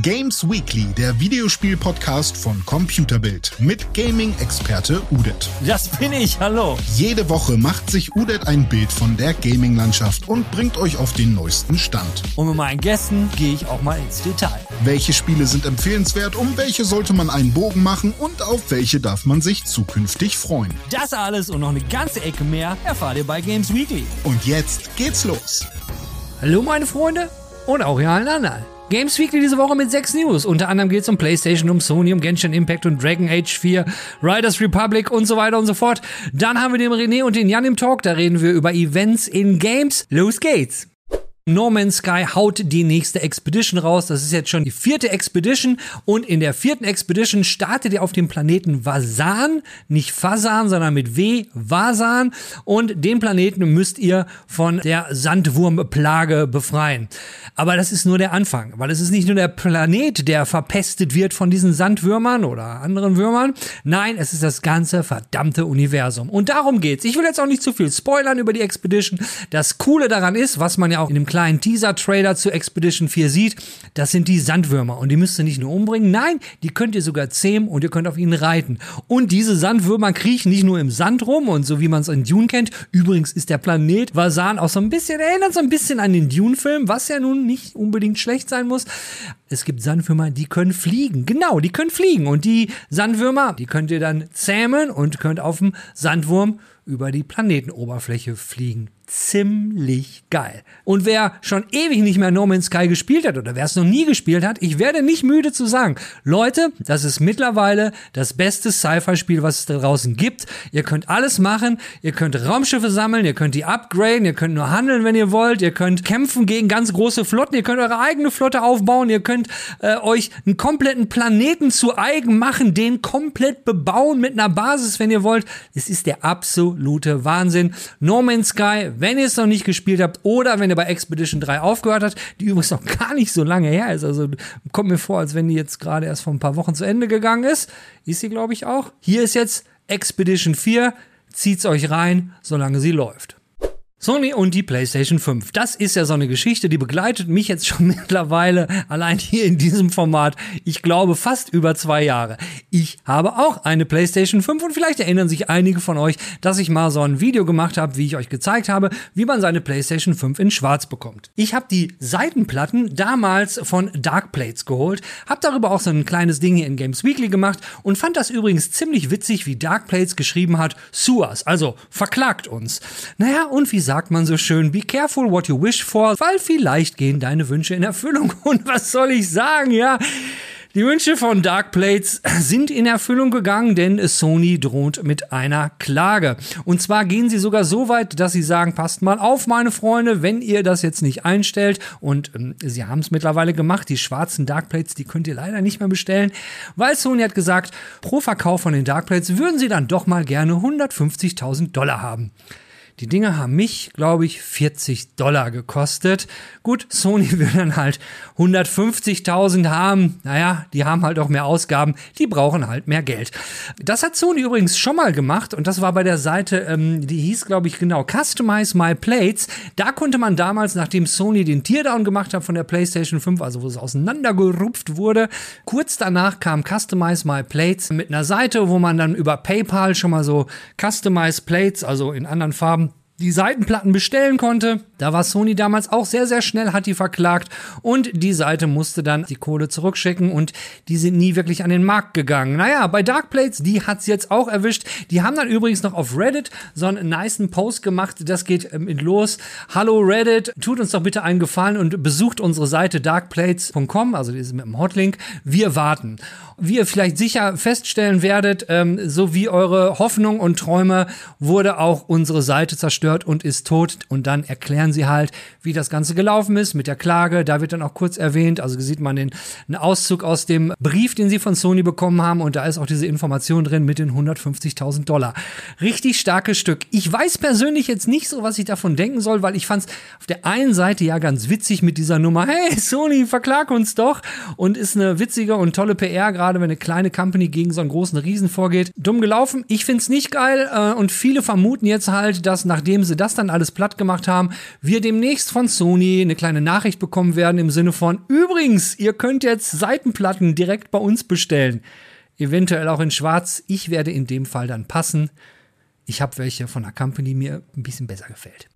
Games Weekly, der Videospiel-Podcast von Computerbild mit Gaming-Experte Udet. Das bin ich, hallo. Jede Woche macht sich Udet ein Bild von der Gaming-Landschaft und bringt euch auf den neuesten Stand. Und mit meinen Gästen gehe ich auch mal ins Detail. Welche Spiele sind empfehlenswert, um welche sollte man einen Bogen machen und auf welche darf man sich zukünftig freuen. Das alles und noch eine ganze Ecke mehr erfahrt ihr bei Games Weekly. Und jetzt geht's los. Hallo meine Freunde und auch ihr allen anderen. Games Weekly diese Woche mit sechs News. Unter anderem geht es um PlayStation, um Sony, um Genshin Impact und Dragon Age 4, Riders Republic und so weiter und so fort. Dann haben wir den René und den Jan im Talk. Da reden wir über Events in Games. Los geht's! No Man's Sky haut die nächste Expedition raus. Das ist jetzt schon die vierte Expedition. Und in der vierten Expedition startet ihr auf dem Planeten Vasan. Nicht Fasan, sondern mit W. Vasan. Und den Planeten müsst ihr von der Sandwurmplage befreien. Aber das ist nur der Anfang, weil es ist nicht nur der Planet, der verpestet wird von diesen Sandwürmern oder anderen Würmern. Nein, es ist das ganze verdammte Universum. Und darum geht's. Ich will jetzt auch nicht zu viel spoilern über die Expedition. Das Coole daran ist, was man ja auch in dem kleinen Teaser-Trailer zu Expedition 4 sieht, das sind die Sandwürmer. Und die müsst ihr nicht nur umbringen, nein, die könnt ihr sogar zähmen und ihr könnt auf ihnen reiten. Und diese Sandwürmer kriechen nicht nur im Sand rum und so wie man es in Dune kennt. Übrigens ist der Planet Vasan auch so ein bisschen, erinnert so ein bisschen an den Dune-Film, was ja nun nicht unbedingt schlecht sein muss. Es gibt Sandwürmer, die können fliegen. Genau, die können fliegen. Und die Sandwürmer, die könnt ihr dann zähmen und könnt auf dem Sandwurm über die Planetenoberfläche fliegen ziemlich geil. Und wer schon ewig nicht mehr No Man's Sky gespielt hat oder wer es noch nie gespielt hat, ich werde nicht müde zu sagen, Leute, das ist mittlerweile das beste Sci-Fi-Spiel, was es da draußen gibt. Ihr könnt alles machen, ihr könnt Raumschiffe sammeln, ihr könnt die upgraden, ihr könnt nur handeln, wenn ihr wollt, ihr könnt kämpfen gegen ganz große Flotten, ihr könnt eure eigene Flotte aufbauen, ihr könnt äh, euch einen kompletten Planeten zu eigen machen, den komplett bebauen mit einer Basis, wenn ihr wollt. Es ist der absolute Wahnsinn. No Man's Sky, wenn ihr es noch nicht gespielt habt oder wenn ihr bei Expedition 3 aufgehört habt, die übrigens noch gar nicht so lange her ist. Also kommt mir vor, als wenn die jetzt gerade erst vor ein paar Wochen zu Ende gegangen ist. Ist sie, glaube ich, auch. Hier ist jetzt Expedition 4. Zieht's euch rein, solange sie läuft. Sony und die PlayStation 5. Das ist ja so eine Geschichte, die begleitet mich jetzt schon mittlerweile allein hier in diesem Format. Ich glaube fast über zwei Jahre. Ich habe auch eine PlayStation 5 und vielleicht erinnern sich einige von euch, dass ich mal so ein Video gemacht habe, wie ich euch gezeigt habe, wie man seine PlayStation 5 in Schwarz bekommt. Ich habe die Seitenplatten damals von Dark Plates geholt, habe darüber auch so ein kleines Ding hier in Games Weekly gemacht und fand das übrigens ziemlich witzig, wie Dark Plates geschrieben hat, sue us, also verklagt uns. Naja, und wie sagt man so schön, be careful what you wish for, weil vielleicht gehen deine Wünsche in Erfüllung. Und was soll ich sagen, ja? Die Wünsche von Dark Plates sind in Erfüllung gegangen, denn Sony droht mit einer Klage. Und zwar gehen sie sogar so weit, dass sie sagen, passt mal auf, meine Freunde, wenn ihr das jetzt nicht einstellt. Und ähm, sie haben es mittlerweile gemacht. Die schwarzen Dark Plates, die könnt ihr leider nicht mehr bestellen, weil Sony hat gesagt, pro Verkauf von den Dark Plates würden sie dann doch mal gerne 150.000 Dollar haben. Die Dinge haben mich, glaube ich, 40 Dollar gekostet. Gut, Sony will dann halt 150.000 haben. Naja, die haben halt auch mehr Ausgaben. Die brauchen halt mehr Geld. Das hat Sony übrigens schon mal gemacht und das war bei der Seite, ähm, die hieß, glaube ich, genau Customize My Plates. Da konnte man damals, nachdem Sony den Teardown gemacht hat von der PlayStation 5, also wo es auseinandergerupft wurde, kurz danach kam Customize My Plates mit einer Seite, wo man dann über PayPal schon mal so Customize Plates, also in anderen Farben, die Seitenplatten bestellen konnte. Da war Sony damals auch sehr, sehr schnell, hat die verklagt und die Seite musste dann die Kohle zurückschicken und die sind nie wirklich an den Markt gegangen. Naja, bei Dark Plates, die hat's jetzt auch erwischt. Die haben dann übrigens noch auf Reddit so einen niceen Post gemacht. Das geht ähm, los. Hallo Reddit, tut uns doch bitte einen Gefallen und besucht unsere Seite darkplates.com, also die ist mit dem Hotlink. Wir warten. Wie ihr vielleicht sicher feststellen werdet, ähm, so wie eure Hoffnung und Träume, wurde auch unsere Seite zerstört und ist tot. Und dann erklären sie halt, wie das Ganze gelaufen ist mit der Klage. Da wird dann auch kurz erwähnt, also sieht man den einen Auszug aus dem Brief, den sie von Sony bekommen haben. Und da ist auch diese Information drin mit den 150.000 Dollar. Richtig starkes Stück. Ich weiß persönlich jetzt nicht so, was ich davon denken soll, weil ich fand es auf der einen Seite ja ganz witzig mit dieser Nummer. Hey, Sony, verklag uns doch. Und ist eine witzige und tolle PR gerade wenn eine kleine Company gegen so einen großen Riesen vorgeht. Dumm gelaufen. Ich find's nicht geil äh, und viele vermuten jetzt halt, dass nachdem nachdem sie das dann alles platt gemacht haben, wir demnächst von Sony eine kleine Nachricht bekommen werden im Sinne von, übrigens, ihr könnt jetzt Seitenplatten direkt bei uns bestellen. Eventuell auch in schwarz. Ich werde in dem Fall dann passen. Ich habe welche von der Company, die mir ein bisschen besser gefällt.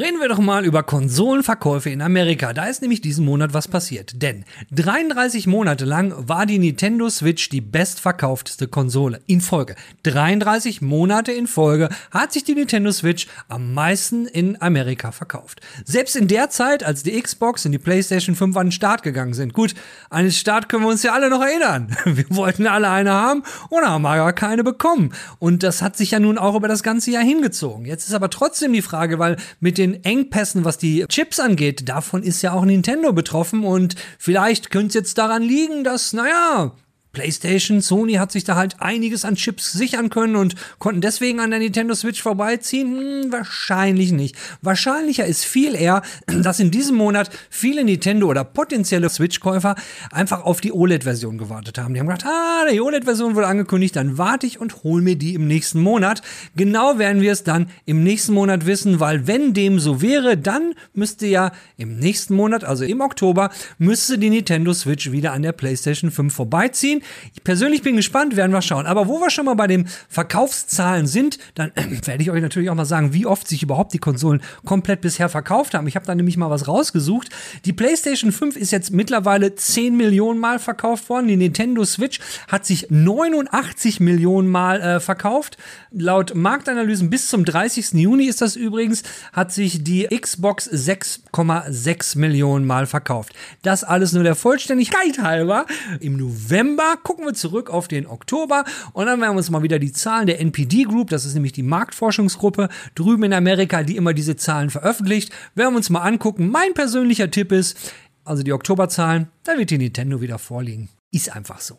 Reden wir doch mal über Konsolenverkäufe in Amerika. Da ist nämlich diesen Monat was passiert. Denn 33 Monate lang war die Nintendo Switch die bestverkaufteste Konsole in Folge. 33 Monate in Folge hat sich die Nintendo Switch am meisten in Amerika verkauft. Selbst in der Zeit, als die Xbox und die PlayStation 5 an den Start gegangen sind. Gut, an den Start können wir uns ja alle noch erinnern. Wir wollten alle eine haben und haben aber keine bekommen. Und das hat sich ja nun auch über das ganze Jahr hingezogen. Jetzt ist aber trotzdem die Frage, weil mit den Engpässen, was die Chips angeht, davon ist ja auch Nintendo betroffen und vielleicht könnte es jetzt daran liegen, dass, naja, PlayStation, Sony hat sich da halt einiges an Chips sichern können und konnten deswegen an der Nintendo Switch vorbeiziehen? Hm, wahrscheinlich nicht. Wahrscheinlicher ist viel eher, dass in diesem Monat viele Nintendo oder potenzielle Switch-Käufer einfach auf die OLED-Version gewartet haben. Die haben gedacht, ah, die OLED-Version wurde angekündigt, dann warte ich und hol mir die im nächsten Monat. Genau werden wir es dann im nächsten Monat wissen, weil wenn dem so wäre, dann müsste ja im nächsten Monat, also im Oktober, müsste die Nintendo Switch wieder an der PlayStation 5 vorbeiziehen. Ich persönlich bin gespannt, werden wir schauen. Aber wo wir schon mal bei den Verkaufszahlen sind, dann äh, werde ich euch natürlich auch mal sagen, wie oft sich überhaupt die Konsolen komplett bisher verkauft haben. Ich habe da nämlich mal was rausgesucht. Die PlayStation 5 ist jetzt mittlerweile 10 Millionen Mal verkauft worden. Die Nintendo Switch hat sich 89 Millionen Mal äh, verkauft. Laut Marktanalysen bis zum 30. Juni ist das übrigens, hat sich die Xbox 6,6 Millionen Mal verkauft. Das alles nur der Vollständigkeit halber. Im November gucken wir zurück auf den Oktober und dann werden wir uns mal wieder die Zahlen der NPD Group, das ist nämlich die Marktforschungsgruppe drüben in Amerika, die immer diese Zahlen veröffentlicht, werden wir uns mal angucken. Mein persönlicher Tipp ist, also die Oktoberzahlen, da wird die Nintendo wieder vorliegen. Ist einfach so.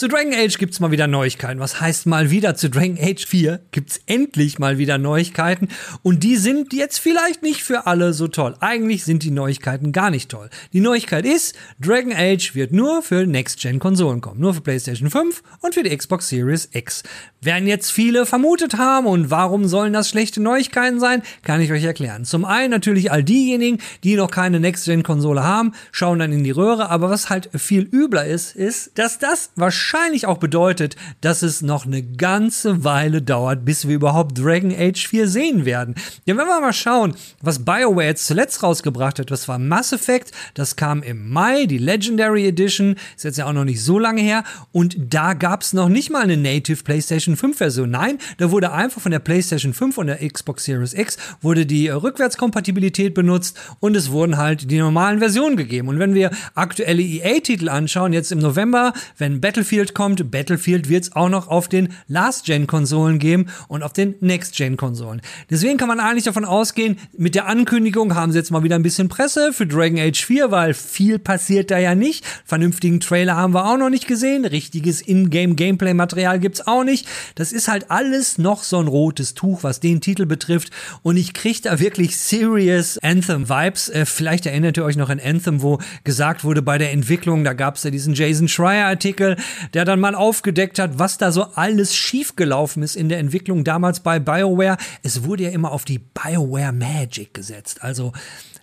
Zu Dragon Age gibt's mal wieder Neuigkeiten. Was heißt mal wieder? Zu Dragon Age 4 gibt's endlich mal wieder Neuigkeiten. Und die sind jetzt vielleicht nicht für alle so toll. Eigentlich sind die Neuigkeiten gar nicht toll. Die Neuigkeit ist, Dragon Age wird nur für Next-Gen-Konsolen kommen. Nur für PlayStation 5 und für die Xbox Series X. Werden jetzt viele vermutet haben. Und warum sollen das schlechte Neuigkeiten sein? Kann ich euch erklären. Zum einen natürlich all diejenigen, die noch keine Next-Gen-Konsole haben, schauen dann in die Röhre. Aber was halt viel übler ist, ist, dass das wahrscheinlich wahrscheinlich auch bedeutet, dass es noch eine ganze Weile dauert, bis wir überhaupt Dragon Age 4 sehen werden. Ja, wenn wir mal schauen, was BioWare jetzt zuletzt rausgebracht hat, das war Mass Effect, das kam im Mai, die Legendary Edition, ist jetzt ja auch noch nicht so lange her und da gab es noch nicht mal eine Native PlayStation 5 Version. Nein, da wurde einfach von der PlayStation 5 und der Xbox Series X wurde die äh, Rückwärtskompatibilität benutzt und es wurden halt die normalen Versionen gegeben. Und wenn wir aktuelle EA-Titel anschauen, jetzt im November, wenn Battlefield Battlefield kommt. Battlefield wird es auch noch auf den Last-Gen-Konsolen geben und auf den Next-Gen-Konsolen. Deswegen kann man eigentlich davon ausgehen, mit der Ankündigung haben sie jetzt mal wieder ein bisschen Presse für Dragon Age 4, weil viel passiert da ja nicht. Vernünftigen Trailer haben wir auch noch nicht gesehen. Richtiges In-Game-Gameplay-Material gibt's auch nicht. Das ist halt alles noch so ein rotes Tuch, was den Titel betrifft. Und ich kriege da wirklich serious Anthem-Vibes. Äh, vielleicht erinnert ihr euch noch an Anthem, wo gesagt wurde bei der Entwicklung, da gab's ja diesen Jason Schreier-Artikel, der dann mal aufgedeckt hat, was da so alles schiefgelaufen ist in der Entwicklung damals bei BioWare. Es wurde ja immer auf die BioWare Magic gesetzt. Also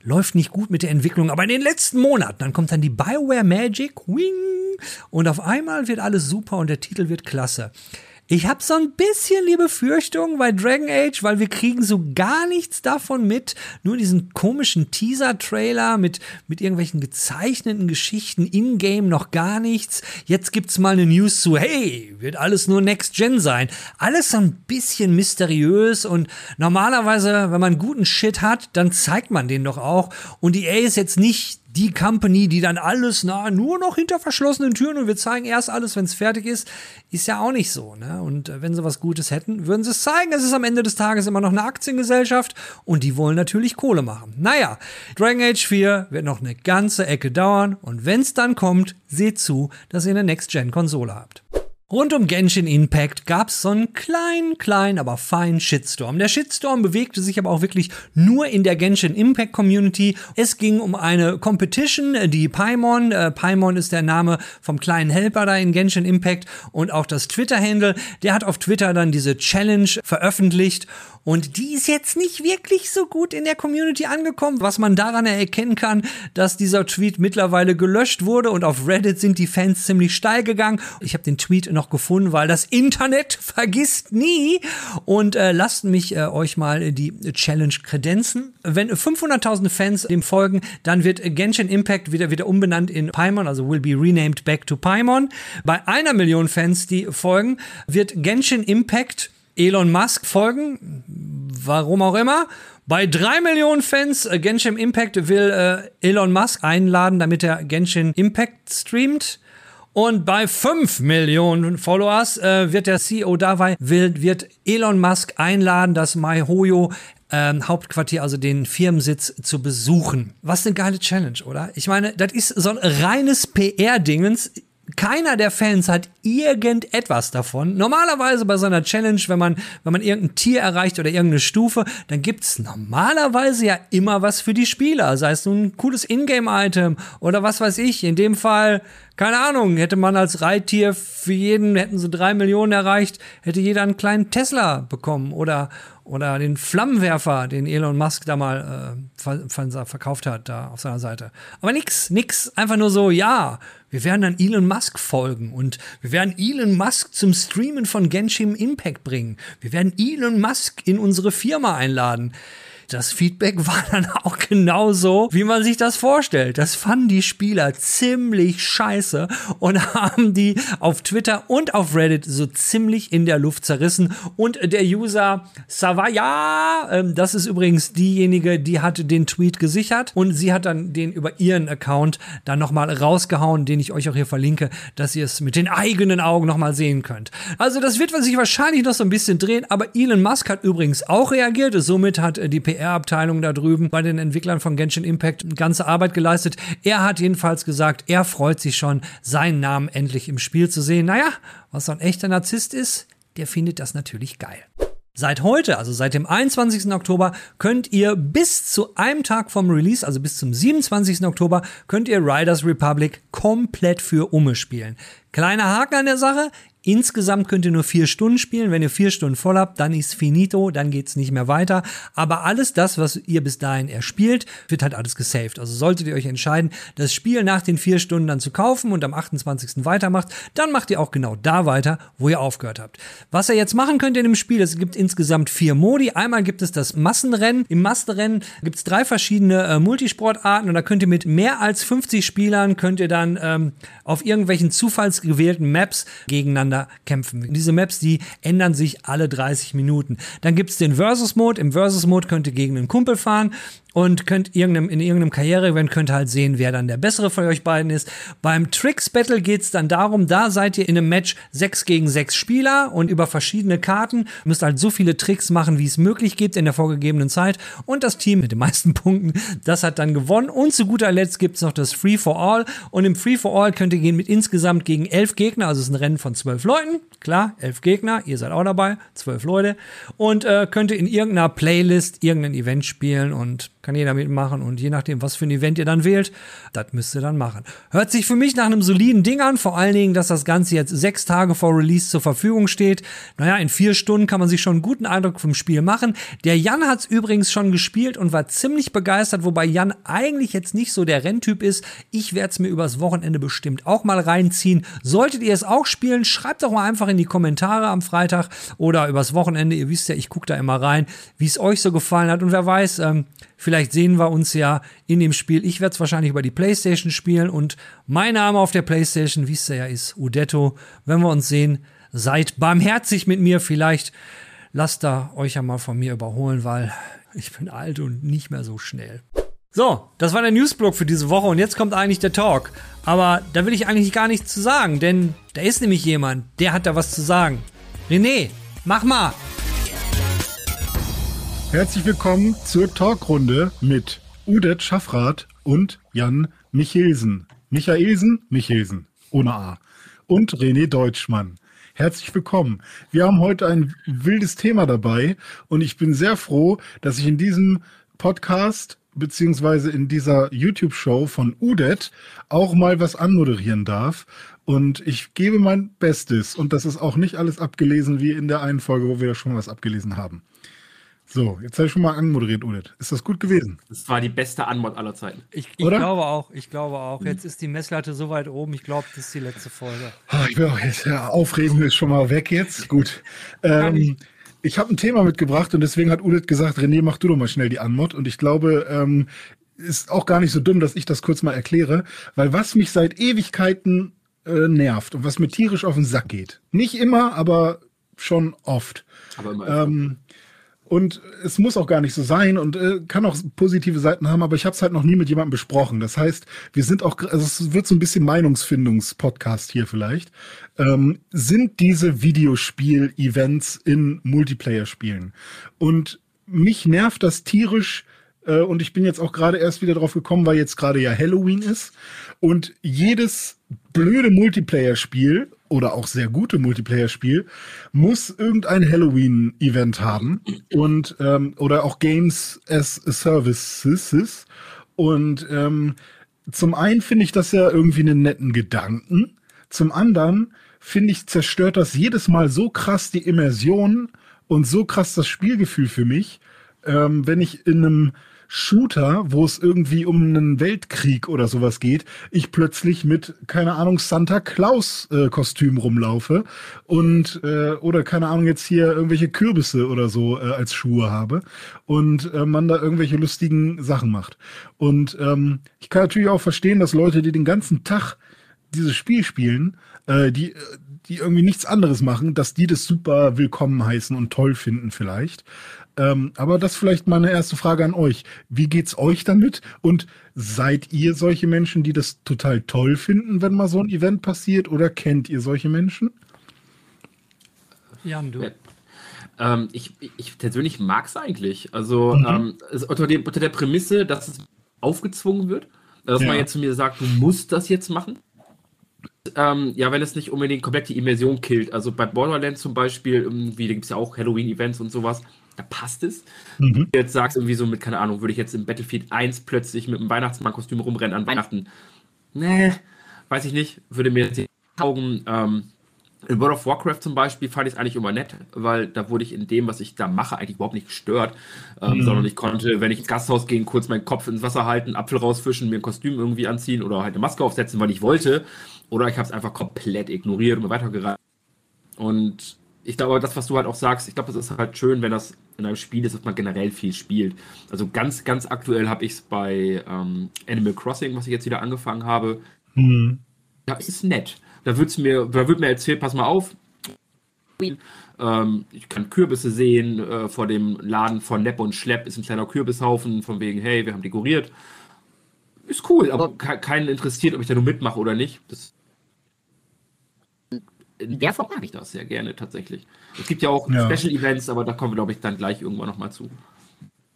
läuft nicht gut mit der Entwicklung, aber in den letzten Monaten, dann kommt dann die BioWare Magic, wing, und auf einmal wird alles super und der Titel wird klasse. Ich habe so ein bisschen die Befürchtung bei Dragon Age, weil wir kriegen so gar nichts davon mit, nur diesen komischen Teaser-Trailer mit, mit irgendwelchen gezeichneten Geschichten in-game noch gar nichts. Jetzt gibt's mal eine News zu, hey, wird alles nur Next Gen sein. Alles so ein bisschen mysteriös und normalerweise, wenn man guten Shit hat, dann zeigt man den doch auch. Und EA ist jetzt nicht die Company, die dann alles na, nur noch hinter verschlossenen Türen und wir zeigen erst alles, wenn es fertig ist, ist ja auch nicht so. Ne? Und äh, wenn sie was Gutes hätten, würden sie es zeigen. Es ist am Ende des Tages immer noch eine Aktiengesellschaft und die wollen natürlich Kohle machen. Naja, Dragon Age 4 wird noch eine ganze Ecke dauern und wenn es dann kommt, seht zu, dass ihr eine Next-Gen-Konsole habt. Rund um Genshin Impact gab's so einen kleinen, kleinen, aber feinen Shitstorm. Der Shitstorm bewegte sich aber auch wirklich nur in der Genshin Impact Community. Es ging um eine Competition, die Paimon. Äh, Paimon ist der Name vom kleinen Helper da in Genshin Impact und auch das Twitter-Handle. Der hat auf Twitter dann diese Challenge veröffentlicht Und die ist jetzt nicht wirklich so gut in der Community angekommen, was man daran erkennen kann, dass dieser Tweet mittlerweile gelöscht wurde und auf Reddit sind die Fans ziemlich steil gegangen. Ich habe den Tweet noch gefunden, weil das Internet vergisst nie. Und äh, lasst mich äh, euch mal die Challenge kredenzen. Wenn 500.000 Fans dem folgen, dann wird Genshin Impact wieder wieder umbenannt in Paimon, also will be renamed back to Paimon. Bei einer Million Fans, die folgen, wird Genshin Impact Elon Musk folgen, warum auch immer. Bei drei Millionen Fans, äh, Genshin Impact will äh, Elon Musk einladen, damit er Genshin Impact streamt. Und bei 5 Millionen Followers äh, wird der CEO dabei, will, wird Elon Musk einladen, das MyHoyo ähm, Hauptquartier, also den Firmensitz, zu besuchen. Was eine geile Challenge, oder? Ich meine, das ist so ein reines PR-Dingens keiner der Fans hat irgendetwas davon. Normalerweise bei so einer Challenge, wenn man, wenn man irgendein Tier erreicht oder irgendeine Stufe, dann gibt's normalerweise ja immer was für die Spieler. Sei es nun ein cooles Ingame-Item oder was weiß ich. In dem Fall, keine Ahnung, hätte man als Reittier für jeden, hätten sie drei Millionen erreicht, hätte jeder einen kleinen Tesla bekommen oder, oder den Flammenwerfer, den Elon Musk da mal äh, verkauft hat, da auf seiner Seite. Aber nix, nix, einfach nur so, ja, wir werden dann Elon Musk folgen und wir werden Elon Musk zum Streamen von Genshin Impact bringen. Wir werden Elon Musk in unsere Firma einladen. Das Feedback war dann auch genauso, wie man sich das vorstellt. Das fanden die Spieler ziemlich scheiße und haben die auf Twitter und auf Reddit so ziemlich in der Luft zerrissen. Und der User Savaya, ähm, das ist übrigens diejenige, die hatte den Tweet gesichert und sie hat dann den über ihren Account dann nochmal rausgehauen, den ich euch auch hier verlinke, dass ihr es mit den eigenen Augen nochmal sehen könnt. Also das wird sich wahrscheinlich noch so ein bisschen drehen, aber Elon Musk hat übrigens auch reagiert. Somit hat die PR PR-Abteilung da drüben bei den Entwicklern von Genshin Impact ganze Arbeit geleistet. Er hat jedenfalls gesagt, er freut sich schon, seinen Namen endlich im Spiel zu sehen. Naja, was so ein echter Narzisst ist, der findet das natürlich geil. Seit heute, also seit dem 21. Oktober, könnt ihr bis zu einem Tag vom Release, also bis zum 27. Oktober, könnt ihr Riders Republic komplett für Umme spielen. Kleiner Haken an der Sache, Insgesamt könnt ihr nur vier Stunden spielen. Wenn ihr vier Stunden voll habt, dann ist finito, dann geht's nicht mehr weiter. Aber alles das, was ihr bis dahin erspielt, wird halt alles gesaved. Also solltet ihr euch entscheiden, das Spiel nach den vier Stunden dann zu kaufen und am 28. weitermacht, dann macht ihr auch genau da weiter, wo ihr aufgehört habt. Was ihr jetzt machen könnt in dem Spiel, es gibt insgesamt vier Modi. Einmal gibt es das Massenrennen. Im Massenrennen gibt es drei verschiedene äh, Multisportarten und da könnt ihr mit mehr als 50 Spielern könnt ihr dann ähm, auf irgendwelchen zufallsgewählten Maps gegeneinander gegeneinander kämpfen. Diese Maps, die ändern sich alle 30 Minuten. Dann gibt es den Versus-Mode. Im Versus-Mode könnt ihr gegen einen Kumpel fahren und könnt irgendeinem, in irgendeinem Karriere-Event könnt halt sehen, wer dann der bessere von euch beiden ist. Beim Tricks Battle geht's dann darum, da seid ihr in einem Match 6 gegen 6 Spieler und über verschiedene Karten. Müsst halt so viele Tricks machen, wie es möglich gibt in der vorgegebenen Zeit. Und das Team mit den meisten Punkten, das hat dann gewonnen. Und zu guter Letzt gibt's noch das Free for All. Und im Free for All könnt ihr gehen mit insgesamt gegen elf Gegner, also es ist ein Rennen von zwölf Leuten, klar, elf Gegner, ihr seid auch dabei, zwölf Leute. Und äh, könnt ihr in irgendeiner Playlist irgendein Event spielen und kann jeder mitmachen und je nachdem, was für ein Event ihr dann wählt, das müsst ihr dann machen. Hört sich für mich nach einem soliden Ding an, vor allen Dingen, dass das Ganze jetzt sechs Tage vor Release zur Verfügung steht. Naja, in vier Stunden kann man sich schon einen guten Eindruck vom Spiel machen. Der Jan hat es übrigens schon gespielt und war ziemlich begeistert, wobei Jan eigentlich jetzt nicht so der Renntyp ist. Ich werde es mir übers Wochenende bestimmt auch mal reinziehen. Solltet ihr es auch spielen, schreibt doch mal einfach in die Kommentare am Freitag oder übers Wochenende. Ihr wisst ja, ich gucke da immer rein, wie es euch so gefallen hat und wer weiß, ähm, Vielleicht sehen wir uns ja in dem Spiel. Ich werde es wahrscheinlich über die Playstation spielen und mein Name auf der Playstation, wie es ja ist, Udetto. Wenn wir uns sehen, seid barmherzig mit mir. Vielleicht lasst da euch ja mal von mir überholen, weil ich bin alt und nicht mehr so schnell. So, das war der Newsblog für diese Woche und jetzt kommt eigentlich der Talk. Aber da will ich eigentlich gar nichts zu sagen, denn da ist nämlich jemand, der hat da was zu sagen. René, mach mal! Herzlich willkommen zur Talkrunde mit Udet Schaffrath und Jan Michelsen. Michaelsen, Michelsen, ohne A. Und René Deutschmann. Herzlich willkommen. Wir haben heute ein wildes Thema dabei und ich bin sehr froh, dass ich in diesem Podcast beziehungsweise in dieser YouTube-Show von Udet auch mal was anmoderieren darf. Und ich gebe mein Bestes. Und das ist auch nicht alles abgelesen wie in der einen Folge, wo wir schon was abgelesen haben. So, jetzt habe ich schon mal anmoderiert, Udit. Ist das gut gewesen? Das war die beste Anmod aller Zeiten. Ich, ich glaube auch, ich glaube auch. Jetzt ist die Messlatte so weit oben, ich glaube, das ist die letzte Folge. Oh, ich will auch jetzt, ja, Aufregen ist schon mal weg jetzt. Gut. Ähm, ich habe ein Thema mitgebracht und deswegen hat Udit gesagt, René, mach du doch mal schnell die Anmod. Und ich glaube, ähm, ist auch gar nicht so dumm, dass ich das kurz mal erkläre, weil was mich seit Ewigkeiten äh, nervt und was mir tierisch auf den Sack geht. Nicht immer, aber schon oft. Aber immer. Ähm, und es muss auch gar nicht so sein und äh, kann auch positive Seiten haben, aber ich habe es halt noch nie mit jemandem besprochen. Das heißt, wir sind auch, also es wird so ein bisschen Meinungsfindungspodcast hier vielleicht. Ähm, sind diese Videospiel-Events in Multiplayer-Spielen? Und mich nervt das tierisch, äh, und ich bin jetzt auch gerade erst wieder drauf gekommen, weil jetzt gerade ja Halloween ist. Und jedes blöde Multiplayer-Spiel oder auch sehr gute Multiplayer-Spiel muss irgendein Halloween-Event haben und ähm, oder auch Games as Services. Und ähm, zum einen finde ich das ja irgendwie einen netten Gedanken. Zum anderen finde ich, zerstört das jedes Mal so krass die Immersion und so krass das Spielgefühl für mich, ähm, wenn ich in einem Shooter, wo es irgendwie um einen Weltkrieg oder sowas geht, ich plötzlich mit, keine Ahnung, Santa Claus äh, rumlaufe und äh, oder keine Ahnung, jetzt hier irgendwelche Kürbisse oder so äh, als Schuhe habe und äh, man da irgendwelche lustigen Sachen macht. Und ähm, ich kann natürlich auch verstehen, dass Leute, die den ganzen Tag dieses Spiel spielen, äh, die die irgendwie nichts anderes machen, dass die das super willkommen heißen und toll finden vielleicht. Ähm, aber das vielleicht mal eine erste Frage an euch. Wie geht's euch damit? Und seid ihr solche Menschen, die das total toll finden, wenn mal so ein Event passiert? Oder kennt ihr solche Menschen? Jan, du. Ähm, ich, ich persönlich mag es eigentlich. Also mhm. ähm, unter, dem, unter der Prämisse, dass es aufgezwungen wird, dass ja. man jetzt zu mir sagt, du musst das jetzt machen. Ähm, ja, wenn es nicht unbedingt komplett die Immersion killt. Also bei Borderlands zum Beispiel, irgendwie, da gibt es ja auch Halloween-Events und sowas da passt es. Mhm. Jetzt sagst du irgendwie so mit, keine Ahnung, würde ich jetzt im Battlefield 1 plötzlich mit einem Weihnachtsmann-Kostüm rumrennen an Weihnachten? Nee, weiß ich nicht. Würde mir jetzt die Augen. Ähm, in World of Warcraft zum Beispiel fand ich es eigentlich immer nett, weil da wurde ich in dem, was ich da mache, eigentlich überhaupt nicht gestört, ähm, mhm. sondern ich konnte, wenn ich ins Gasthaus gehe, kurz meinen Kopf ins Wasser halten, Apfel rausfischen, mir ein Kostüm irgendwie anziehen oder halt eine Maske aufsetzen, weil ich wollte. Oder ich habe es einfach komplett ignoriert und mir weitergereicht. Und ich glaube, das, was du halt auch sagst, ich glaube, es ist halt schön, wenn das in einem Spiel ist, dass man generell viel spielt. Also ganz, ganz aktuell habe ich es bei ähm, Animal Crossing, was ich jetzt wieder angefangen habe. Mhm. Ja, ist nett. Da, wird's mir, da wird mir erzählt, pass mal auf. Ähm, ich kann Kürbisse sehen. Äh, vor dem Laden von Nepp und Schlepp ist ein kleiner Kürbishaufen, von wegen, hey, wir haben dekoriert. Ist cool, aber keinen interessiert, ob ich da nur mitmache oder nicht. Das in der Form mag ich das sehr gerne tatsächlich. Es gibt ja auch ja. Special Events, aber da kommen wir, glaube ich, dann gleich irgendwann nochmal zu.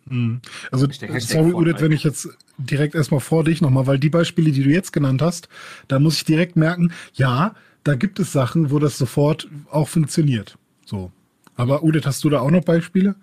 Mhm. Also, sorry, Udit, wenn ich jetzt direkt erstmal vor dich nochmal, weil die Beispiele, die du jetzt genannt hast, da muss ich direkt merken, ja, da gibt es Sachen, wo das sofort auch funktioniert. So. Aber Udit, hast du da auch noch Beispiele?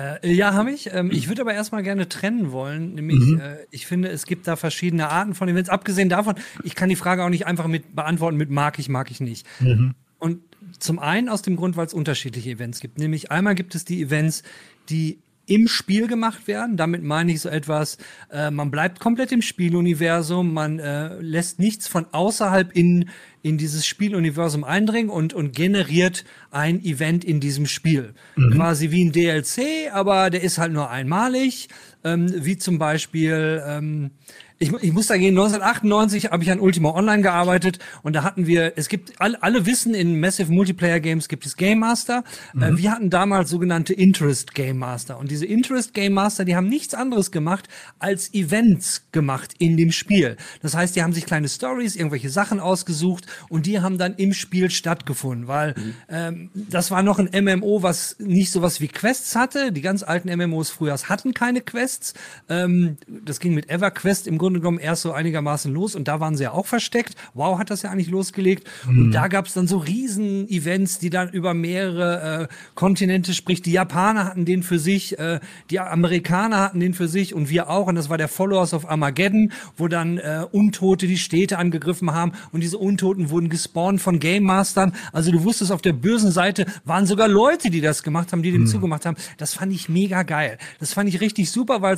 Äh, ja, habe ich. Ähm, ich würde aber erstmal gerne trennen wollen. Nämlich, mhm. äh, ich finde, es gibt da verschiedene Arten von Events. Abgesehen davon, ich kann die Frage auch nicht einfach mit beantworten mit mag ich, mag ich nicht. Mhm. Und zum einen aus dem Grund, weil es unterschiedliche Events gibt. Nämlich einmal gibt es die Events, die im Spiel gemacht werden. Damit meine ich so etwas, äh, man bleibt komplett im Spieluniversum, man äh, lässt nichts von außerhalb in, in dieses Spieluniversum eindringen und, und generiert ein Event in diesem Spiel. Mhm. Quasi wie ein DLC, aber der ist halt nur einmalig, ähm, wie zum Beispiel ähm, ich, ich muss da gehen, 1998 habe ich an Ultima Online gearbeitet und da hatten wir, es gibt, alle, alle wissen, in Massive Multiplayer Games gibt es Game Master. Äh, mhm. wir hatten damals sogenannte Interest Game Master und diese Interest Game Master, die haben nichts anderes gemacht als Events gemacht in dem Spiel. Das heißt, die haben sich kleine Stories, irgendwelche Sachen ausgesucht und die haben dann im Spiel stattgefunden, weil mhm. ähm, das war noch ein MMO, was nicht sowas wie Quests hatte. Die ganz alten MMOs früher hatten keine Quests. Ähm, das ging mit EverQuest im Grunde Grunde genommen erst so einigermaßen los und da waren sie ja auch versteckt. Wow hat das ja eigentlich losgelegt. Mhm. Und da gab es dann so riesen Events, die dann über mehrere äh, Kontinente, sprich die Japaner hatten den für sich, äh, die Amerikaner hatten den für sich und wir auch. Und das war der Followers of Armageddon, wo dann äh, Untote die Städte angegriffen haben und diese Untoten wurden gespawnt von Game Mastern. Also du wusstest, auf der bösen Seite waren sogar Leute, die das gemacht haben, die dem mhm. zugemacht haben. Das fand ich mega geil. Das fand ich richtig super, weil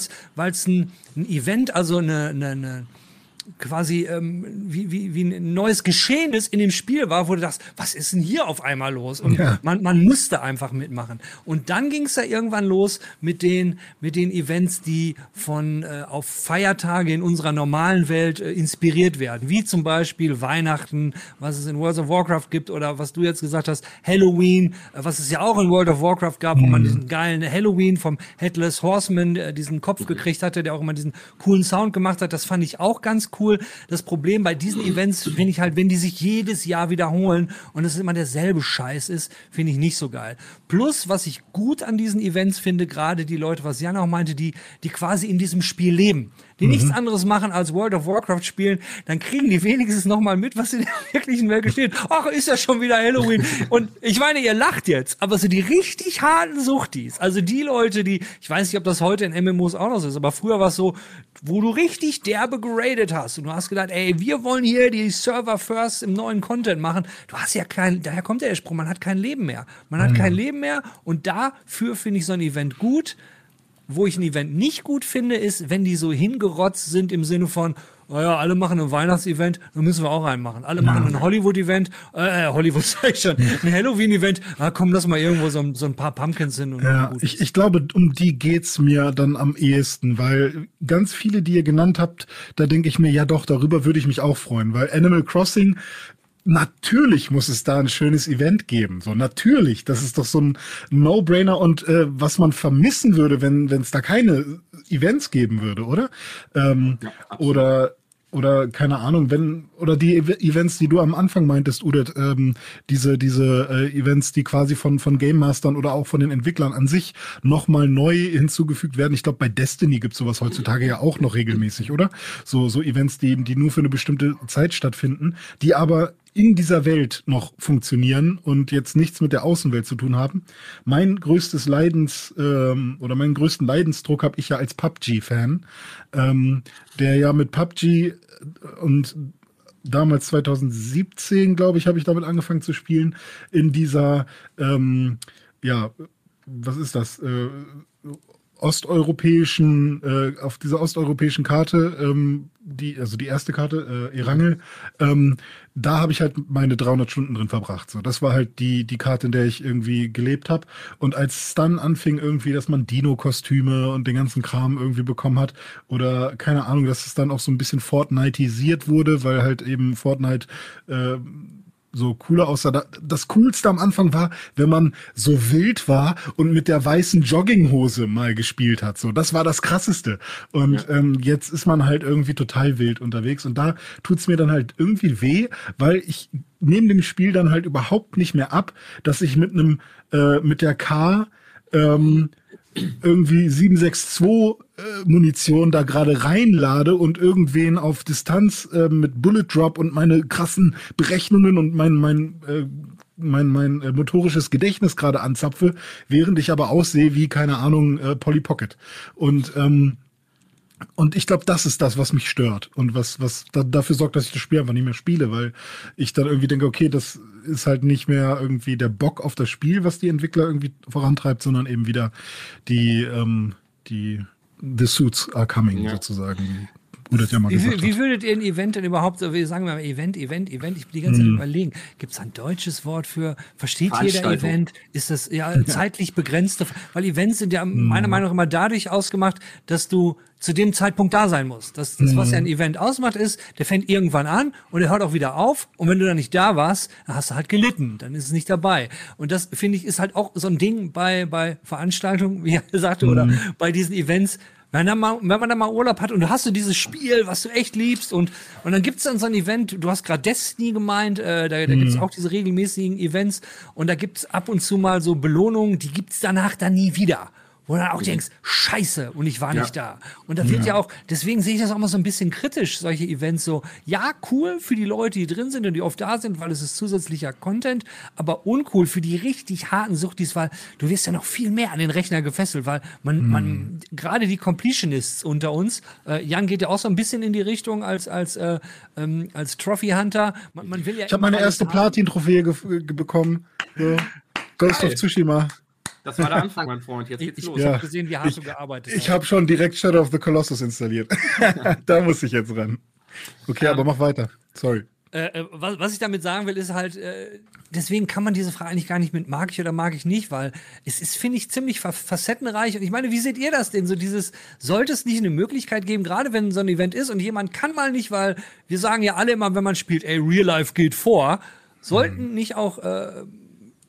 es ein, ein Event, also eine, eine, eine quasi ähm, wie, wie, wie ein neues Geschehen ist in dem Spiel war, wo du dachtest, was ist denn hier auf einmal los? Und ja. man, man musste einfach mitmachen. Und dann ging es da irgendwann los mit den, mit den Events, die von äh, auf Feiertage in unserer normalen Welt äh, inspiriert werden, wie zum Beispiel Weihnachten, was es in World of Warcraft gibt, oder was du jetzt gesagt hast, Halloween, äh, was es ja auch in World of Warcraft gab, mhm. wo man mhm. diesen geilen Halloween vom Headless Horseman, äh, diesen Kopf gekriegt hatte, der auch immer diesen coolen Sound gemacht hat. Das fand ich auch ganz cool. Das Problem bei diesen Events finde ich halt, wenn die sich jedes Jahr wiederholen und es immer derselbe Scheiß ist, finde ich nicht so geil. Plus, was ich gut an diesen Events finde, gerade die Leute, was Jan auch meinte, die, die quasi in diesem Spiel leben die mhm. nichts anderes machen als World of Warcraft spielen, dann kriegen die wenigstens noch mal mit, was in der wirklichen Welt geschieht. Ach, ist ja schon wieder Halloween. Und ich meine, ihr lacht jetzt, aber so die richtig harten Suchtis, also die Leute, die, ich weiß nicht, ob das heute in MMOs auch noch so ist, aber früher war es so, wo du richtig derbe geradet hast und du hast gedacht, ey, wir wollen hier die Server first im neuen Content machen. Du hast ja kein, daher kommt der Sprung, man hat kein Leben mehr. Man hat mhm. kein Leben mehr und dafür finde ich so ein Event gut. Wo ich ein Event nicht gut finde, ist, wenn die so hingerotzt sind im Sinne von, naja, alle machen ein Weihnachtsevent, dann müssen wir auch einen machen. Alle machen ein Hollywood-Event, äh, Hollywood sag ich schon, ein Halloween-Event, ah, komm, lass mal irgendwo so, so ein paar Pumpkins hin. Und ja, ich, ich glaube, um die geht's mir dann am ehesten, weil ganz viele, die ihr genannt habt, da denke ich mir, ja doch, darüber würde ich mich auch freuen, weil Animal Crossing Natürlich muss es da ein schönes Event geben. So natürlich, das ist doch so ein No-Brainer und äh, was man vermissen würde, wenn wenn es da keine Events geben würde, oder? Ähm, ja, oder oder keine Ahnung, wenn oder die Events, die du am Anfang meintest, Udet, ähm, diese diese äh, Events, die quasi von von Game Mastern oder auch von den Entwicklern an sich nochmal neu hinzugefügt werden. Ich glaube, bei Destiny gibt sowas heutzutage ja auch noch regelmäßig, oder? So so Events, die die nur für eine bestimmte Zeit stattfinden, die aber in dieser Welt noch funktionieren und jetzt nichts mit der Außenwelt zu tun haben. Mein größtes Leidens ähm, oder meinen größten Leidensdruck habe ich ja als PUBG-Fan, ähm, der ja mit PUBG äh, und damals 2017, glaube ich, habe ich damit angefangen zu spielen, in dieser, ähm, ja, was ist das? Äh, osteuropäischen, äh, auf dieser osteuropäischen Karte, ähm, die, also die erste Karte, äh, Erangel, ähm, da habe ich halt meine 300 Stunden drin verbracht. So, das war halt die die Karte, in der ich irgendwie gelebt habe. Und als es dann anfing irgendwie, dass man Dino-Kostüme und den ganzen Kram irgendwie bekommen hat oder keine Ahnung, dass es dann auch so ein bisschen Fortniteisiert wurde, weil halt eben Fortnite äh, so cooler aussah. Das Coolste am Anfang war, wenn man so wild war und mit der weißen Jogginghose mal gespielt hat. So, das war das Krasseste. Und ja. ähm, jetzt ist man halt irgendwie total wild unterwegs. Und da tut's mir dann halt irgendwie weh, weil ich nehme dem Spiel dann halt überhaupt nicht mehr ab, dass ich mit einem äh, mit der K ähm, irgendwie 762 äh, Munition da gerade reinlade und irgendwen auf Distanz äh, mit Bullet Drop und meine krassen Berechnungen und mein mein äh, mein mein äh, motorisches Gedächtnis gerade anzapfe, während ich aber aussehe wie keine Ahnung äh, Polly Pocket. Und ähm, und ich glaube, das ist das, was mich stört und was, was da, dafür sorgt, dass ich das Spiel einfach nicht mehr spiele, weil ich dann irgendwie denke, okay, das ist halt nicht mehr irgendwie der Bock auf das Spiel, was die Entwickler irgendwie vorantreibt, sondern eben wieder die, ähm, die The Suits are coming ja. sozusagen. Oder ja mal wie, gesagt wie würdet ihr ein Event denn überhaupt, so wie sagen wir mal Event, Event, Event, ich bin die ganze Zeit hm. überlegen, gibt es ein deutsches Wort für, versteht jeder Event? Ist das ja, ja. zeitlich begrenzt? Weil Events sind ja hm. meiner Meinung nach immer dadurch ausgemacht, dass du zu dem Zeitpunkt da sein musst. Das, das was ja ein hm. Event ausmacht, ist, der fängt irgendwann an und er hört auch wieder auf. Und wenn du dann nicht da warst, dann hast du halt gelitten. Dann ist es nicht dabei. Und das, finde ich, ist halt auch so ein Ding bei, bei Veranstaltungen, wie er sagte, mhm. oder bei diesen Events wenn, dann mal, wenn man dann mal Urlaub hat und du hast du dieses Spiel, was du echt liebst und, und dann gibt's dann so ein Event, du hast gerade Destiny gemeint, äh, da, da mhm. gibt's auch diese regelmäßigen Events und da gibt's ab und zu mal so Belohnungen, die gibt's danach dann nie wieder. Wo du dann auch denkst, scheiße, und ich war nicht da. Und da wird ja. ja auch, deswegen sehe ich das auch mal so ein bisschen kritisch, solche Events so, ja, cool für die Leute, die drin sind und die oft da sind, weil es ist zusätzlicher Content, aber uncool für die richtig harten Suchtis, weil du wirst ja noch viel mehr an den Rechner gefesselt, weil man, hm. man gerade die Completionists unter uns, äh, Jan geht ja auch so ein bisschen in die Richtung als, als, äh, ähm, als Trophy Hunter. Man, man will ja ich habe meine erste Platin-Trophäe bekommen. So. Ghost of Tsushima. Das war der Anfang, mein Freund. Jetzt geht's ich, los. Ich habe gesehen, wie hart ich, du gearbeitet hast. Ich habe schon direkt Shadow of the Colossus installiert. da muss ich jetzt ran. Okay, ähm, aber mach weiter. Sorry. Äh, äh, was, was, ich damit sagen will, ist halt, äh, deswegen kann man diese Frage eigentlich gar nicht mit mag ich oder mag ich nicht, weil es ist, finde ich, ziemlich facettenreich. Und ich meine, wie seht ihr das denn? So dieses, sollte es nicht eine Möglichkeit geben, gerade wenn so ein Event ist und jemand kann mal nicht, weil wir sagen ja alle immer, wenn man spielt, ey, Real Life geht vor, sollten hm. nicht auch äh,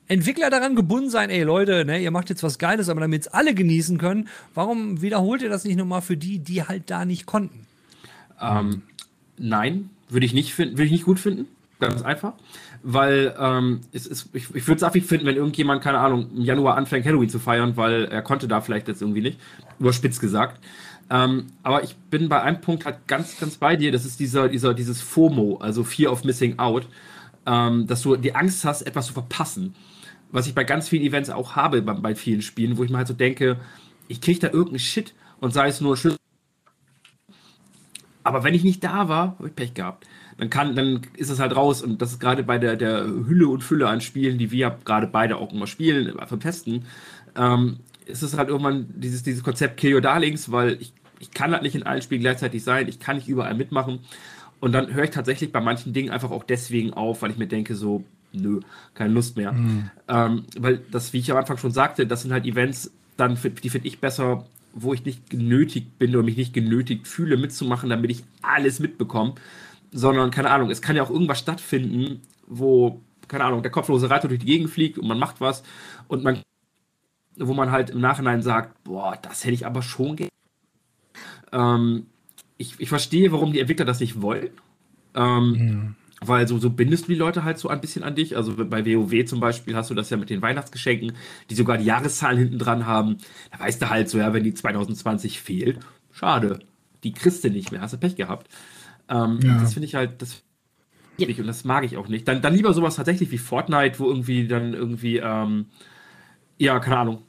Entwickler daran gebunden sein, ey Leute, ne, ihr macht jetzt was Geiles, aber damit es alle genießen können, warum wiederholt ihr das nicht nochmal für die, die halt da nicht konnten? Ähm, nein, würde ich nicht ich nicht gut finden. Ganz einfach. Weil ähm, es ist, ich, ich würde es affig finden, wenn irgendjemand, keine Ahnung, im Januar anfängt, Halloween zu feiern, weil er konnte da vielleicht jetzt irgendwie nicht. Überspitzt gesagt. Ähm, aber ich bin bei einem Punkt halt ganz, ganz bei dir. Das ist dieser, dieser, dieses FOMO, also Fear of Missing Out, ähm, dass du die Angst hast, etwas zu verpassen was ich bei ganz vielen Events auch habe, bei, bei vielen Spielen, wo ich mir halt so denke, ich kriege da irgendeinen Shit und sei es nur Schlüssel. Aber wenn ich nicht da war, habe ich Pech gehabt. Dann kann, dann ist es halt raus und das ist gerade bei der, der Hülle und Fülle an Spielen, die wir gerade beide auch immer spielen, vom Testen, ähm, ist es halt irgendwann dieses, dieses Konzept Kill Your Darlings, weil ich, ich kann halt nicht in allen Spielen gleichzeitig sein, ich kann nicht überall mitmachen. Und dann höre ich tatsächlich bei manchen Dingen einfach auch deswegen auf, weil ich mir denke, so, nö, keine Lust mehr. Mhm. Ähm, weil das, wie ich am Anfang schon sagte, das sind halt Events, dann die finde ich besser, wo ich nicht genötigt bin oder mich nicht genötigt fühle, mitzumachen, damit ich alles mitbekomme. Sondern, keine Ahnung, es kann ja auch irgendwas stattfinden, wo, keine Ahnung, der kopflose Reiter durch die Gegend fliegt und man macht was und man, wo man halt im Nachhinein sagt, boah, das hätte ich aber schon gerne. Ähm, ich, ich verstehe, warum die Entwickler das nicht wollen. Ähm, mhm. Weil so, so bindest du die Leute halt so ein bisschen an dich. Also bei WoW zum Beispiel hast du das ja mit den Weihnachtsgeschenken, die sogar die Jahreszahlen hinten dran haben. Da weißt du halt so, ja, wenn die 2020 fehlt, schade. Die kriegst du nicht mehr, hast du Pech gehabt. Ähm, ja. Das finde ich halt, das und das mag ich auch nicht. Dann, dann lieber sowas tatsächlich wie Fortnite, wo irgendwie dann irgendwie, ähm, ja, keine Ahnung,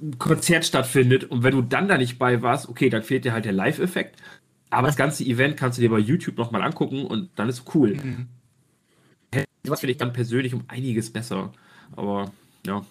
ein Konzert stattfindet und wenn du dann da nicht bei warst, okay, dann fehlt dir halt der Live-Effekt. Aber das ganze Event kannst du dir bei YouTube nochmal angucken und dann ist es cool. Mhm. Was finde ich dann persönlich um einiges besser. Aber ja.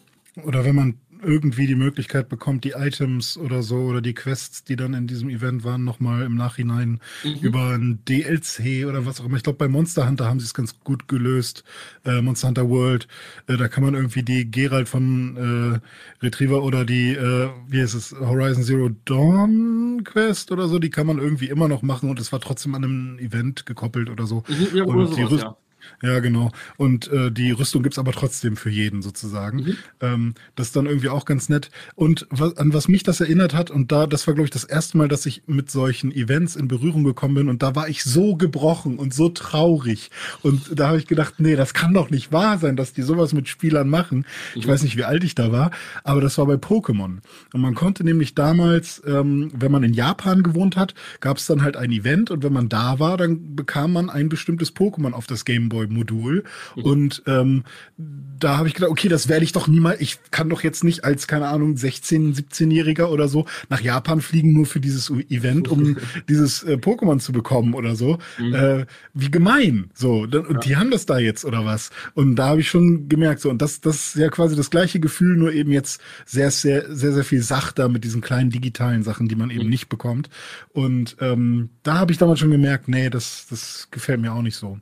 Oder wenn man irgendwie die Möglichkeit bekommt, die Items oder so oder die Quests, die dann in diesem Event waren, nochmal im Nachhinein mhm. über ein DLC oder was auch immer. Ich glaube, bei Monster Hunter haben sie es ganz gut gelöst. Äh, Monster Hunter World, äh, da kann man irgendwie die Geralt von äh, Retriever oder die, äh, wie heißt es, Horizon Zero Dawn Quest oder so, die kann man irgendwie immer noch machen und es war trotzdem an einem Event gekoppelt oder so. Mhm, ja, und die sowas, ja. Ja, genau. Und äh, die Rüstung gibt's aber trotzdem für jeden sozusagen. Mhm. Ähm, das ist dann irgendwie auch ganz nett. Und was, an was mich das erinnert hat, und da, das war, glaube ich, das erste Mal, dass ich mit solchen Events in Berührung gekommen bin. Und da war ich so gebrochen und so traurig. Und da habe ich gedacht, nee, das kann doch nicht wahr sein, dass die sowas mit Spielern machen. Mhm. Ich weiß nicht, wie alt ich da war, aber das war bei Pokémon. Und man konnte nämlich damals, ähm, wenn man in Japan gewohnt hat, gab es dann halt ein Event und wenn man da war, dann bekam man ein bestimmtes Pokémon auf das Game Boy Gameboy-Modul. Mhm. Und ähm, da habe ich gedacht, okay, das werde ich doch niemals, ich kann doch jetzt nicht als, keine Ahnung, 16-, 17-Jähriger oder so nach Japan fliegen, nur für dieses Event, um dieses äh, Pokémon zu bekommen oder so. Mhm. Äh, wie gemein. So, und ja. die haben das da jetzt oder was. Und da habe ich schon gemerkt, so, und das, das ist ja quasi das gleiche Gefühl, nur eben jetzt sehr, sehr, sehr, sehr viel sachter mit diesen kleinen digitalen Sachen, die man eben mhm. nicht bekommt. Und ähm, da habe ich damals schon gemerkt, nee, das, das gefällt mir auch nicht so.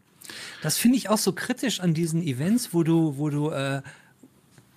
Das finde ich auch so kritisch an diesen Events, wo du, wo du äh,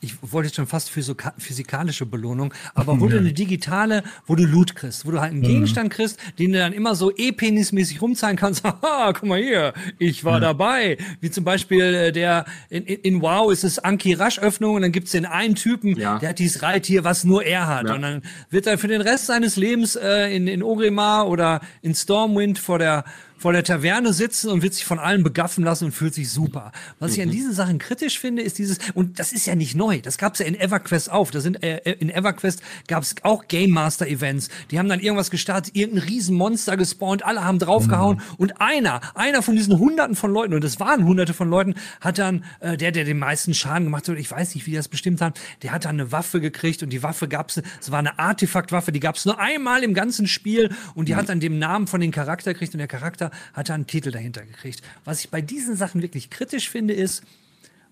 ich wollte jetzt schon fast physikalische Belohnung, aber wo du eine digitale, wo du Loot kriegst, wo du halt einen mhm. Gegenstand kriegst, den du dann immer so e-penismäßig rumzeigen kannst. Haha, guck mal hier, ich war ja. dabei. Wie zum Beispiel äh, der, in, in WoW ist es Anki Rasch Öffnung und dann gibt's den einen Typen, ja. der hat dieses Reittier, was nur er hat. Ja. Und dann wird er für den Rest seines Lebens äh, in, in Orgrimmar oder in Stormwind vor der vor der Taverne sitzen und wird sich von allen begaffen lassen und fühlt sich super. Was ich an diesen Sachen kritisch finde, ist dieses, und das ist ja nicht neu, das gab's ja in EverQuest auch. Da sind, äh, in EverQuest gab's auch Game Master Events. Die haben dann irgendwas gestartet, irgendein Riesenmonster gespawnt, alle haben draufgehauen und einer, einer von diesen hunderten von Leuten, und es waren hunderte von Leuten, hat dann, äh, der, der den meisten Schaden gemacht hat, ich weiß nicht, wie die das bestimmt haben, der hat dann eine Waffe gekriegt und die Waffe gab's, es war eine Artefaktwaffe, die gab's nur einmal im ganzen Spiel und die hat dann den Namen von den Charakter gekriegt und der Charakter hat dann einen Titel dahinter gekriegt. Was ich bei diesen Sachen wirklich kritisch finde, ist,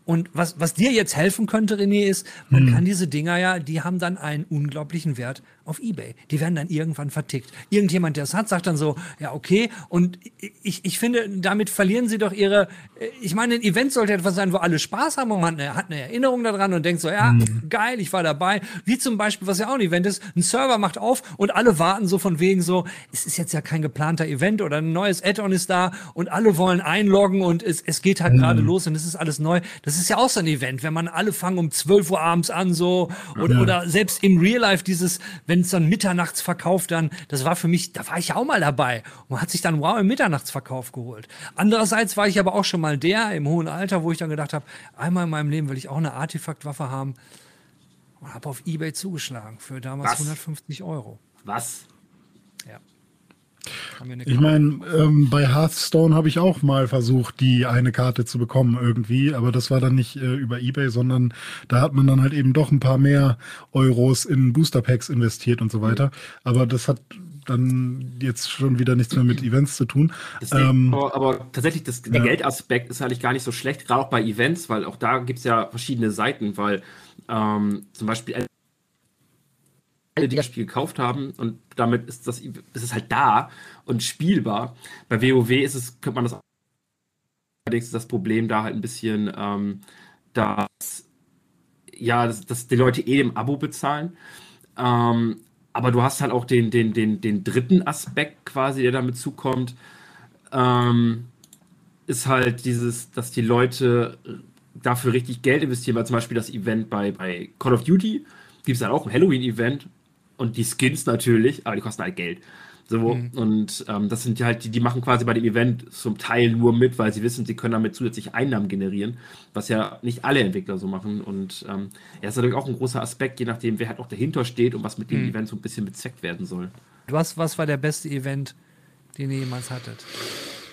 und was, was dir jetzt helfen könnte, René, ist, man kann diese Dinger ja, die haben dann einen unglaublichen Wert auf Ebay. Die werden dann irgendwann vertickt. Irgendjemand, der es hat, sagt dann so, ja, okay. Und ich, ich finde, damit verlieren sie doch ihre, ich meine, ein Event sollte etwas sein, wo alle Spaß haben und man hat eine Erinnerung daran und denkt so, ja, geil, ich war dabei. Wie zum Beispiel, was ja auch ein Event ist, ein Server macht auf und alle warten so von wegen so, es ist jetzt ja kein geplanter Event oder ein neues Add-on ist da und alle wollen einloggen und es, es geht halt gerade los und es ist alles neu. Das ist ja auch so ein Event, wenn man alle fangen um 12 Uhr abends an so oder, Ja. oder selbst im Real Life dieses, wenn es dann Mitternachtsverkauf dann, das war für mich, da war ich ja auch mal dabei. Und man hat sich dann wow im Mitternachtsverkauf geholt. Andererseits war ich aber auch schon mal der im hohen Alter, wo ich dann gedacht habe, einmal in meinem Leben will ich auch eine Artefaktwaffe haben und habe auf Ebay zugeschlagen für damals Was? 150 Euro. Was? Ja. Ich meine, ähm, bei Hearthstone habe ich auch mal versucht, die eine Karte zu bekommen irgendwie, aber das war dann nicht äh, über Ebay, sondern da hat man dann halt eben doch ein paar mehr Euros in Booster Packs investiert und so weiter. Aber das hat dann jetzt schon wieder nichts mehr mit Events zu tun. Deswegen, Ähm, aber, aber tatsächlich, das, der ja. Geldaspekt ist eigentlich gar nicht so schlecht, gerade auch bei Events, weil auch da gibt es ja verschiedene Seiten, weil ähm, zum Beispiel alle, die das Spiel gekauft haben und damit ist das ist es halt da und spielbar. Bei WoW ist es, könnte man das allerdings das Problem da halt ein bisschen, ähm, dass ja, dass, dass die Leute eh im Abo bezahlen. Ähm, aber du hast halt auch den, den, den, den dritten Aspekt quasi, der damit zukommt, ähm, ist halt dieses, dass die Leute dafür richtig Geld investieren, weil zum Beispiel das Event bei, bei Call of Duty gibt es dann auch ein Halloween-Event und die Skins natürlich, aber die kosten halt Geld. So, und ähm, das sind ja halt, die, die machen quasi bei dem Event zum Teil nur mit, weil sie wissen, sie können damit zusätzliche Einnahmen generieren, was ja nicht alle Entwickler so machen. Und ähm, ja, ist natürlich auch ein großer Aspekt, je nachdem, wer halt auch dahinter steht und was mit dem Event so ein bisschen bezweckt werden soll. Was, was war der beste Event, den ihr jemals hattet?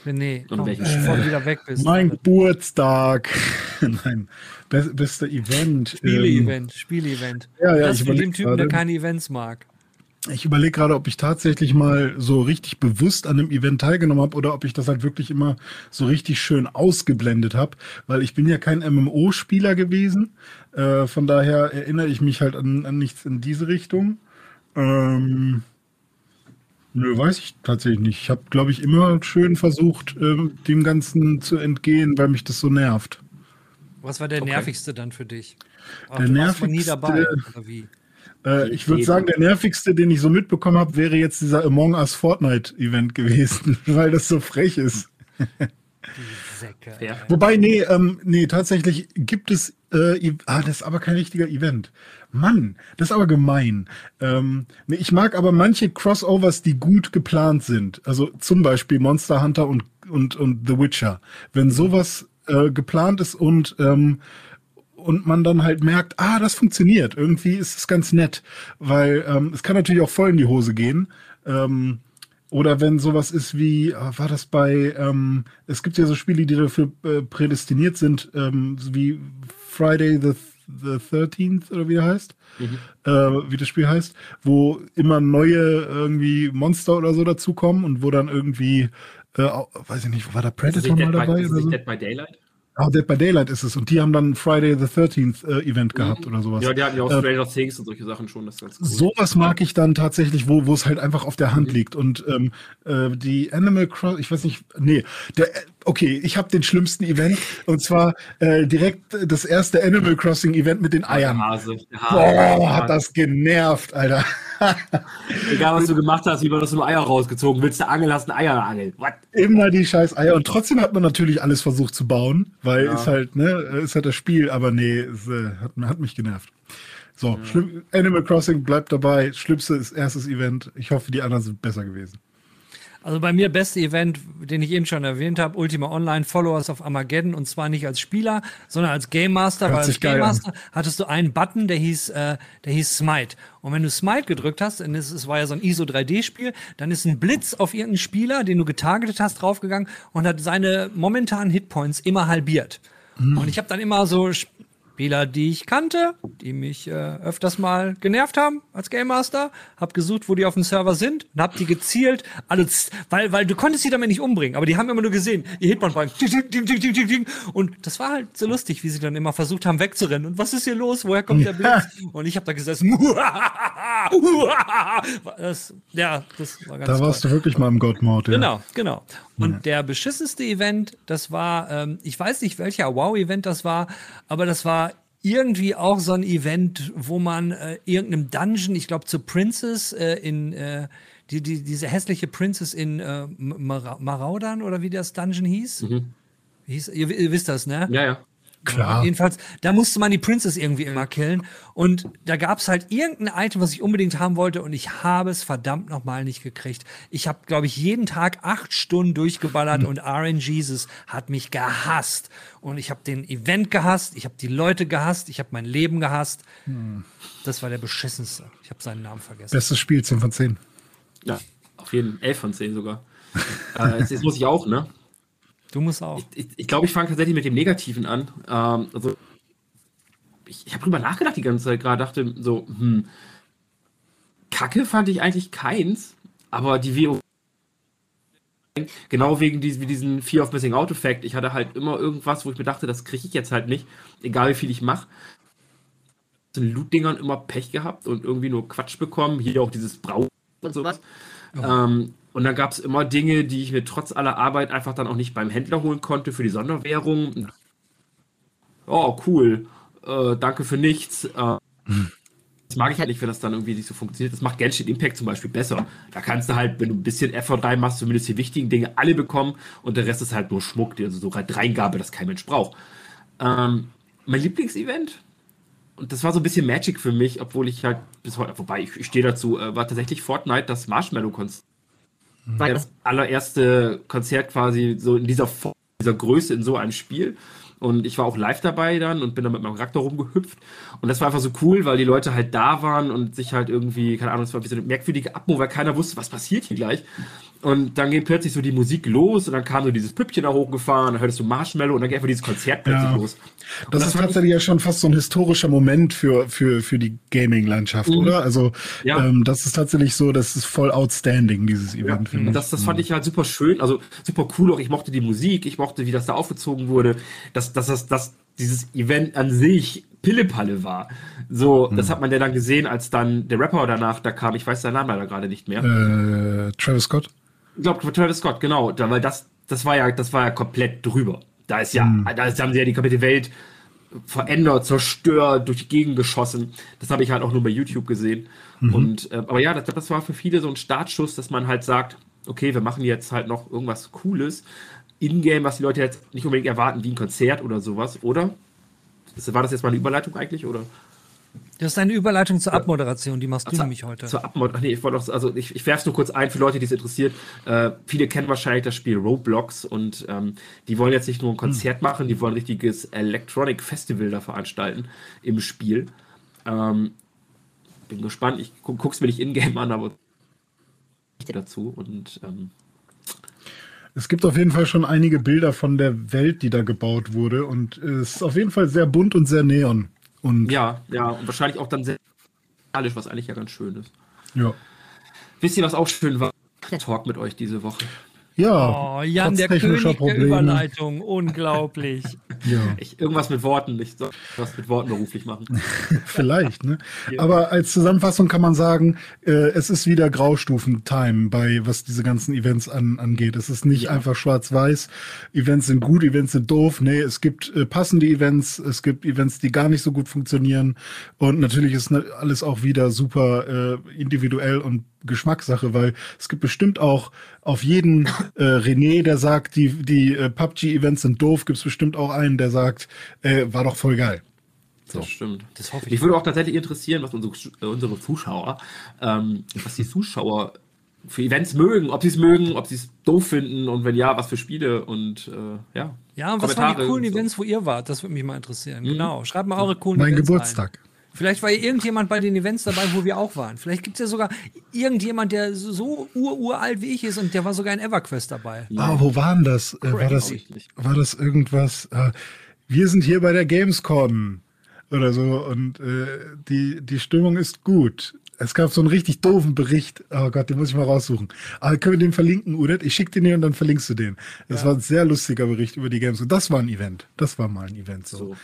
René, Und komm, bevor du wieder weg bist. mein Geburtstag. Nein, Be beste Event. Ähm, Spiele-Event, Spiele-Event. Ja, ja, das ich für den überleg Typen, der gerade. keine Events mag. Ich überlege gerade, ob ich tatsächlich mal so richtig bewusst an einem Event teilgenommen habe oder ob ich das halt wirklich immer so richtig schön ausgeblendet habe, weil ich bin ja kein MMO-Spieler gewesen. Äh, von daher erinnere ich mich halt an, an nichts in diese Richtung. Ähm, nö, weiß ich tatsächlich nicht. Ich habe, glaube ich, immer schön versucht, ähm, dem Ganzen zu entgehen, weil mich das so nervt. Was war der Okay. nervigste dann für dich? Ach, Der du warst mal nie nervigste- dabei, oder wie? Äh, ich würde sagen, der nervigste, den ich so mitbekommen habe, wäre jetzt dieser Among Us Fortnite Event gewesen, weil das so frech ist. Die Säcke. Wobei, nee, ähm, nee, tatsächlich gibt es, äh, ah, das ist aber kein richtiger Event. Mann, das ist aber gemein. Ähm, ich mag aber manche Crossovers, die gut geplant sind. Also zum Beispiel Monster Hunter und, und, und The Witcher. Wenn sowas äh, geplant ist und, ähm, und man dann halt merkt, ah, das funktioniert. Irgendwie ist es ganz nett, weil ähm, es kann natürlich auch voll in die Hose gehen. Ähm, oder wenn sowas ist wie, ah, war das bei, ähm, es gibt ja so Spiele, die dafür äh, prädestiniert sind, ähm, wie Friday the, the 13th oder wie er heißt, äh, wie das Spiel heißt, wo immer neue irgendwie Monster oder so dazukommen und wo dann irgendwie, äh, weiß ich nicht, war da Predator mal by, dabei das oder so? Dead by Daylight? Ah, Dead by Daylight ist es. Und die haben dann Friday the 13th äh, Event gehabt oder sowas. Ja, die hatten ja auch Äh, Stranger Things und solche Sachen schon, das ist ganz cool. Sowas mag ich dann tatsächlich, wo, wo es halt einfach auf der Hand liegt. Und ähm, äh, die Animal Cross, ich weiß nicht, nee, der, okay, ich habe den schlimmsten Event und zwar äh, direkt das erste Animal Crossing Event mit den Der Eiern. Hase. Der Hase. Boah, hat das genervt, Alter. Egal, was du gemacht hast, wie man das nur Eier rausgezogen. Willst du angeln, hast ein Eier angeln. What? Immer die scheiß Eier. Und trotzdem hat man natürlich alles versucht zu bauen, weil Ja. ist halt, ne, ist halt das Spiel, aber nee, es äh, hat, hat mich genervt. So, schlimm, Animal Crossing bleibt dabei. Schlimmste ist erstes Event. Ich hoffe, die anderen sind besser gewesen. Also bei mir beste Event, den ich eben schon erwähnt habe, Ultima Online Followers of Armageddon und zwar nicht als Spieler, sondern als Game Master. Hört weil als Game geil an. Master hattest du einen Button, der hieß, äh, der hieß Smite. Und wenn du Smite gedrückt hast, und es, es war ja so ein ISO 3D-Spiel, dann ist ein Blitz auf irgendeinen Spieler, den du getargetet hast, draufgegangen und hat seine momentanen Hitpoints immer halbiert. Und ich habe dann immer so Spieler, die ich kannte, die mich äh, öfters mal genervt haben als Game Master, hab gesucht, wo die auf dem Server sind und hab die gezielt, alle, weil, weil du konntest sie damit nicht umbringen, aber die haben immer nur gesehen, ihr ding, ding. und das war halt so lustig, wie sie dann immer versucht haben wegzurennen und was ist hier los, woher kommt der Blitz? und ich hab da gesessen, das, ja, das war ganz Da toll. warst du wirklich mal im God-Mode. Ja. Genau, genau. Und der beschissenste Event, das war, ähm, ich weiß nicht, welcher Wow-Event das war, aber das war irgendwie auch so ein Event, wo man äh, irgendeinem Dungeon, ich glaube zu Princess äh, in äh, die, die, diese hässliche Princess in äh, Mara- Maraudan oder wie das Dungeon hieß. hieß ihr, ihr wisst das, ne? Ja, ja. Klar. Jedenfalls, da musste man die Princess irgendwie immer killen. Und da gab's halt irgendein Item, was ich unbedingt haben wollte. Und ich habe es verdammt nochmal nicht gekriegt. Ich habe, glaube ich, jeden Tag acht Stunden durchgeballert und RNGesus hat mich gehasst. Und ich habe den Event gehasst, ich habe die Leute gehasst, ich habe mein Leben gehasst. Das war der beschissenste. Ich habe seinen Namen vergessen. Bestes Spiel, 10 von 10. Ja, auf jeden Fall 11 von 10 sogar. äh, jetzt, jetzt muss ich auch, ne? Du musst auch. Ich, ich glaube, ich fange tatsächlich mit dem Negativen an. Ähm, also, ich, ich habe drüber nachgedacht die ganze Zeit gerade, dachte so, hm, Kacke fand ich eigentlich keins, aber die WO Genau wegen dies, wie diesen Fear of Missing Out Effekt. Ich hatte halt immer irgendwas, wo ich mir dachte, das kriege ich jetzt halt nicht, egal wie viel ich mache. Den Loot-Dingern immer Pech gehabt und irgendwie nur Quatsch bekommen. Hier auch dieses Brau und sowas. Ähm, und dann gab es immer Dinge, die ich mir trotz aller Arbeit einfach dann auch nicht beim Händler holen konnte für die Sonderwährung. Oh, cool. Äh, danke für nichts. Äh, das mag ich halt nicht, wenn das dann irgendwie nicht so funktioniert. Das macht Genshin Impact zum Beispiel besser. Da kannst du halt, wenn du ein bisschen Effort reinmachst, zumindest die wichtigen Dinge alle bekommen und der Rest ist halt nur Schmuck, also so Reingabe, das kein Mensch braucht. Ähm, mein Lieblingsevent, und das war so ein bisschen Magic für mich, obwohl ich halt bis heute, wobei ich, ich stehe dazu, äh, war tatsächlich Fortnite das Marshmallow-Konzert. War das allererste Konzert quasi so in dieser Form, dieser Größe in so einem Spiel. Und ich war auch live dabei dann und bin dann mit meinem Charakter rumgehüpft. Und das war einfach so cool, weil die Leute halt da waren und sich halt irgendwie, keine Ahnung, es war wie so eine merkwürdige Atmo, weil keiner wusste, was passiert hier gleich. Und dann ging plötzlich so die Musik los und dann kam so dieses Püppchen da hochgefahren, dann hörtest du Marshmallow und dann ging einfach dieses Konzert plötzlich Ja. los. Und Das, ist tatsächlich ja schon fast so ein historischer Moment für, für, für die Gaming-Landschaft, oder? Also, Mhm. Ja. ähm, das ist tatsächlich so, das ist voll outstanding, dieses Event, ich. Das, das fand ich halt super schön, also super cool auch. Ich mochte die Musik, ich mochte, wie das da aufgezogen wurde, dass, dass, das, dass dieses Event an sich Pillepalle war. So, das hat man ja dann gesehen, als dann der Rapper danach da kam. Ich weiß seinen Namen leider gerade nicht mehr. Äh, Travis Scott? Ich glaube, Travis Scott, genau. Da, weil das, das war ja, das war ja komplett drüber. Da ist ja, da ist- haben sie ja die komplette Welt verändert, zerstört, durch die Gegend geschossen. Das habe ich halt auch nur bei YouTube gesehen. Und äh, aber ja, das, das war für viele so ein Startschuss, dass man halt sagt, okay, wir machen jetzt halt noch irgendwas Cooles in-game, was die Leute jetzt nicht unbedingt erwarten, wie ein Konzert oder sowas, oder? War das jetzt mal eine Überleitung eigentlich, oder? Das ist eine Überleitung zur Abmoderation, die machst du Zur- nämlich heute. Zur Abmod. Ach nee, ich wollte auch, also ich, ich werfe es nur kurz ein für Leute, die es interessiert. Äh, viele kennen wahrscheinlich das Spiel Roblox und ähm, die wollen jetzt nicht nur ein Konzert machen, die wollen ein richtiges Electronic Festival da veranstalten im Spiel. Ähm, bin gespannt. Ich gu guck's mir nicht in-game an, aber dazu und ähm, Es gibt auf jeden Fall schon einige Bilder von der Welt, die da gebaut wurde und es ist auf jeden Fall sehr bunt und sehr neon. Und ja, ja, und wahrscheinlich auch dann sehr alles, was eigentlich ja ganz schön ist. ja. Wisst ihr, was auch schön war? Der Talk mit euch diese Woche. Ja, Oh, Jan, der technischer König der Überleitung. Unglaublich. Ja. Ich, irgendwas mit Worten, ich soll was mit Worten beruflich machen. Vielleicht, ne? Aber als Zusammenfassung kann man sagen, äh, es ist wieder Graustufen-Time bei, was diese ganzen Events an, angeht. Es ist nicht einfach schwarz-weiß. Events sind gut, Events sind doof. Nee, es gibt äh, passende Events, es gibt Events, die gar nicht so gut funktionieren. Und natürlich ist ne, alles auch wieder super äh, individuell und Geschmackssache, weil es gibt bestimmt auch auf jeden äh, René, der sagt, die, die äh, PUBG-Events sind doof, gibt es bestimmt auch einen, der sagt, äh, war doch voll geil. Das stimmt. Das hoffe ich. Mich würde auch tatsächlich interessieren, was unsere, äh, unsere Zuschauer, ähm, was die Zuschauer für Events mögen, ob sie es mögen, ob sie es doof finden und wenn ja, was für Spiele und äh, ja. Ja, und was waren die coolen Events, wo ihr wart? Das würde mich mal interessieren. Mhm. Genau. Schreibt mal eure coolen mein Events. Mein Geburtstag. Ein. Vielleicht war irgendjemand bei den Events dabei, wo wir auch waren. Vielleicht gibt es ja sogar irgendjemand, der so ururalt wie ich ist und der war sogar in EverQuest dabei. Ah, wo waren das? Äh, war das, war das irgendwas? Äh, wir sind hier bei der Gamescom oder so und äh, die, die Stimmung ist gut. Es gab so einen richtig doofen Bericht. Oh Gott, den muss ich mal raussuchen. Aber können wir den verlinken, Udet? Ich schicke den dir und dann verlinkst du den. Das ja. war ein sehr lustiger Bericht über die Games. Und das war ein Event. Das war mal ein Event so. so.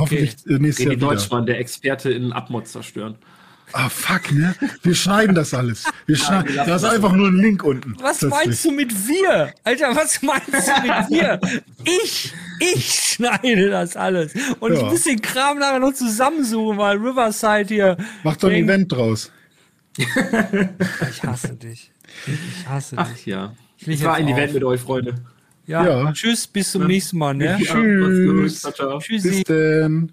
Hoffentlich okay. nächstes Jahr. Deutschmann, der Experte in Abmod zerstören. Ah, fuck, ne? Wir schneiden das alles. Wir schneiden. Ja, da ist einfach nur ein Link unten. Was meinst du mit wir? Alter, was meinst du mit wir? Ich, ich schneide das alles. Und ja. ich muss den Kram nachher noch zusammensuchen, weil Riverside hier. Mach doch ein Event draus. ich hasse dich. Ich hasse Ach, dich. Ach ja. Ich, ich war ein Event mit euch, Freunde. Ja, ja. tschüss, bis zum nächsten Mal. Ne? Ja, tschüss. Ciao, ciao. Tschüssi. Bis denn.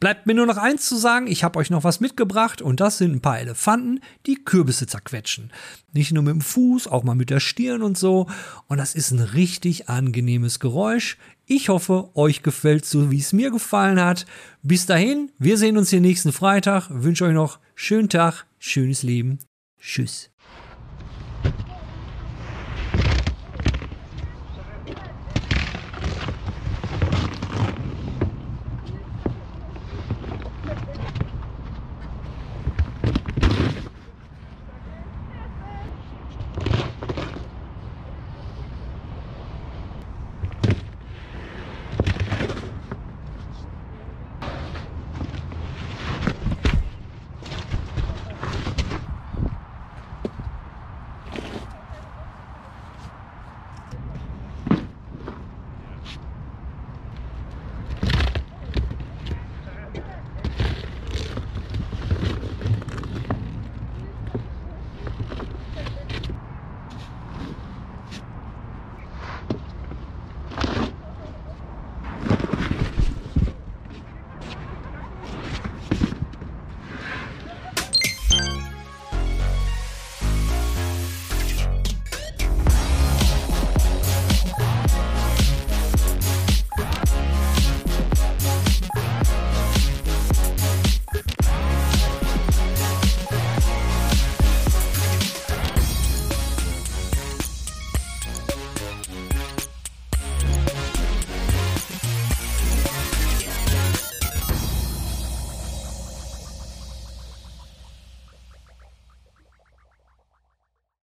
Bleibt mir nur noch eins zu sagen, ich habe euch noch was mitgebracht und das sind ein paar Elefanten, die Kürbisse zerquetschen. Nicht nur mit dem Fuß, auch mal mit der Stirn und so. Und das ist ein richtig angenehmes Geräusch. Ich hoffe, euch gefällt so, wie es mir gefallen hat. Bis dahin, wir sehen uns hier nächsten Freitag. Ich wünsche euch noch schönen Tag, schönes Leben. Tschüss.